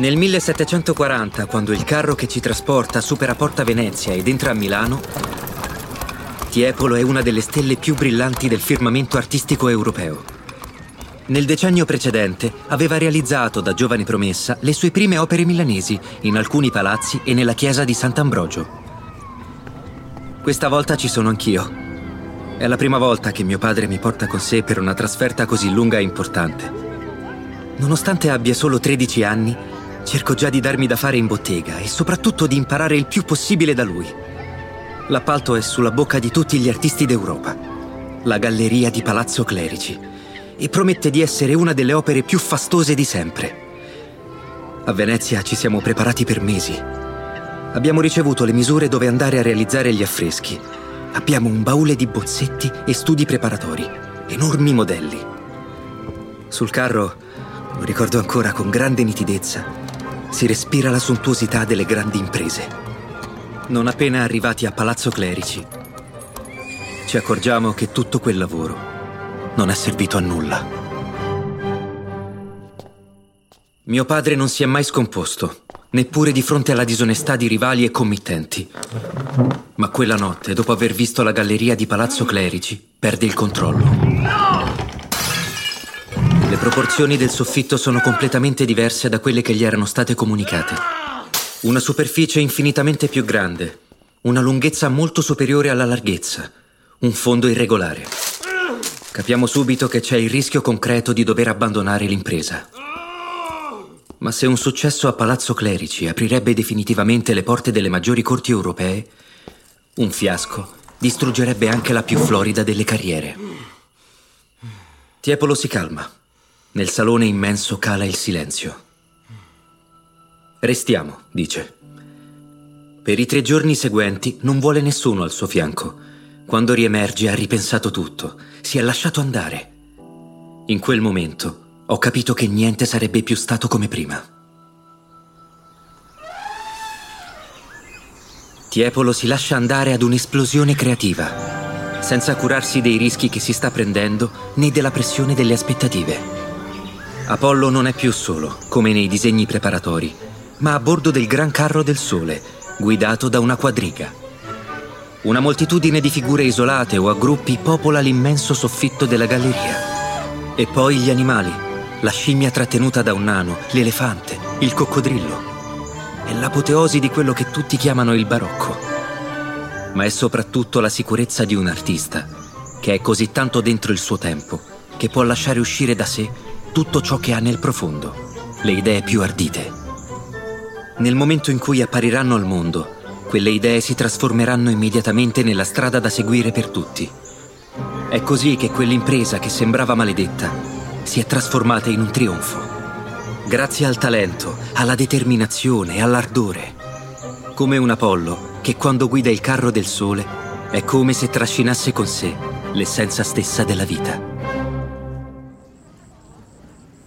Nel 1740, quando il carro che ci trasporta supera Porta Venezia ed entra a Milano, Tiepolo è una delle stelle più brillanti del firmamento artistico europeo. Nel decennio precedente aveva realizzato da giovane promessa le sue prime opere milanesi in alcuni palazzi e nella chiesa di Sant'Ambrogio. Questa volta ci sono anch'io. È la prima volta che mio padre mi porta con sé per una trasferta così lunga e importante. Nonostante abbia solo 13 anni, cerco già di darmi da fare in bottega e soprattutto di imparare il più possibile da lui. L'appalto è sulla bocca di tutti gli artisti d'Europa. La galleria di Palazzo Clerici. E promette di essere una delle opere più fastose di sempre. A Venezia ci siamo preparati per mesi Abbiamo ricevuto le misure dove andare a realizzare gli affreschi. Abbiamo un baule di bozzetti e studi preparatori, enormi modelli. Sul carro, lo ricordo ancora con grande nitidezza, si respira la sontuosità delle grandi imprese. Non appena arrivati a Palazzo Clerici, ci accorgiamo che tutto quel lavoro non è servito a nulla. Mio padre non si è mai scomposto neppure di fronte alla disonestà di rivali e committenti. Ma quella notte, dopo aver visto la galleria di Palazzo Clerici, perde il controllo. Le proporzioni del soffitto sono completamente diverse da quelle che gli erano state comunicate. Una superficie infinitamente più grande, una lunghezza molto superiore alla larghezza, un fondo irregolare. Capiamo subito che c'è il rischio concreto di dover abbandonare l'impresa. Ma se un successo a Palazzo Clerici aprirebbe definitivamente le porte delle maggiori corti europee, un fiasco distruggerebbe anche la più florida delle carriere. Tiepolo si calma. Nel salone immenso cala il silenzio. Restiamo, dice. Per i tre giorni seguenti non vuole nessuno al suo fianco. Quando riemerge ha ripensato tutto, si è lasciato andare. In quel momento ho capito che niente sarebbe più stato come prima. Tiepolo si lascia andare ad un'esplosione creativa, senza curarsi dei rischi che si sta prendendo né della pressione delle aspettative. Apollo non è più solo, come nei disegni preparatori, ma a bordo del Gran Carro del Sole, guidato da una quadriga. Una moltitudine di figure isolate o a gruppi popola l'immenso soffitto della galleria. E poi gli animali, la scimmia trattenuta da un nano, l'elefante, il coccodrillo. È l'apoteosi di quello che tutti chiamano il barocco. Ma è soprattutto la sicurezza di un artista, che è così tanto dentro il suo tempo, che può lasciare uscire da sé tutto ciò che ha nel profondo, le idee più ardite. Nel momento in cui appariranno al mondo, quelle idee si trasformeranno immediatamente nella strada da seguire per tutti. È così che quell'impresa che sembrava maledetta si è trasformata in un trionfo. Grazie al talento, alla determinazione all'ardore. Come un Apollo che quando guida il carro del sole è come se trascinasse con sé l'essenza stessa della vita.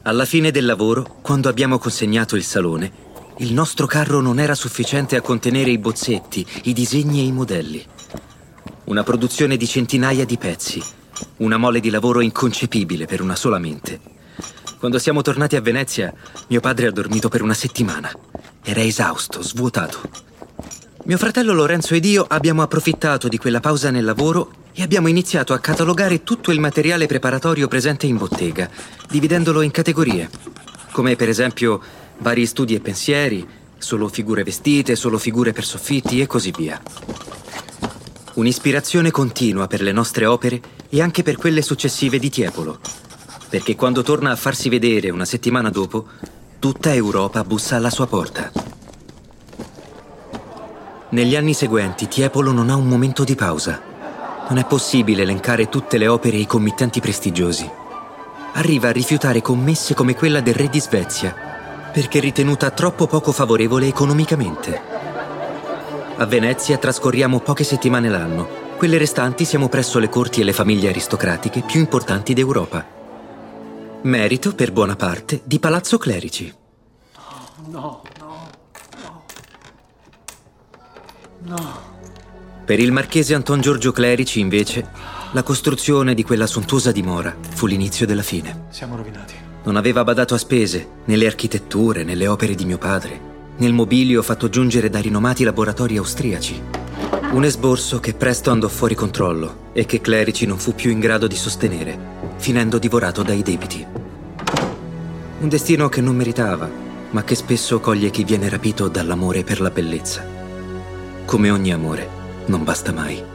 Alla fine del lavoro, quando abbiamo consegnato il salone, il nostro carro non era sufficiente a contenere i bozzetti, i disegni e i modelli. Una produzione di centinaia di pezzi una mole di lavoro inconcepibile per una sola mente. Quando siamo tornati a Venezia, mio padre ha dormito per una settimana. Era esausto, svuotato. Mio fratello Lorenzo ed io abbiamo approfittato di quella pausa nel lavoro e abbiamo iniziato a catalogare tutto il materiale preparatorio presente in bottega, dividendolo in categorie, come per esempio vari studi e pensieri, solo figure vestite, solo figure per soffitti e così via. Un'ispirazione continua per le nostre opere e anche per quelle successive di Tiepolo, perché quando torna a farsi vedere una settimana dopo, tutta Europa bussa alla sua porta. Negli anni seguenti Tiepolo non ha un momento di pausa. Non è possibile elencare tutte le opere e i committenti prestigiosi. Arriva a rifiutare commesse come quella del re di Svezia, perché ritenuta troppo poco favorevole economicamente. A Venezia trascorriamo poche settimane l'anno. Quelle restanti siamo presso le corti e le famiglie aristocratiche più importanti d'Europa. Merito, per buona parte, di Palazzo Clerici. No, no, no. No. Per il marchese Anton Giorgio Clerici, invece, la costruzione di quella sontuosa dimora fu l'inizio della fine. Siamo rovinati. Non aveva badato a spese, nelle architetture, nelle opere di mio padre, nel mobilio fatto giungere da rinomati laboratori austriaci. Un esborso che presto andò fuori controllo e che Clerici non fu più in grado di sostenere, finendo divorato dai debiti. Un destino che non meritava, ma che spesso coglie chi viene rapito dall'amore per la bellezza. Come ogni amore, non basta mai.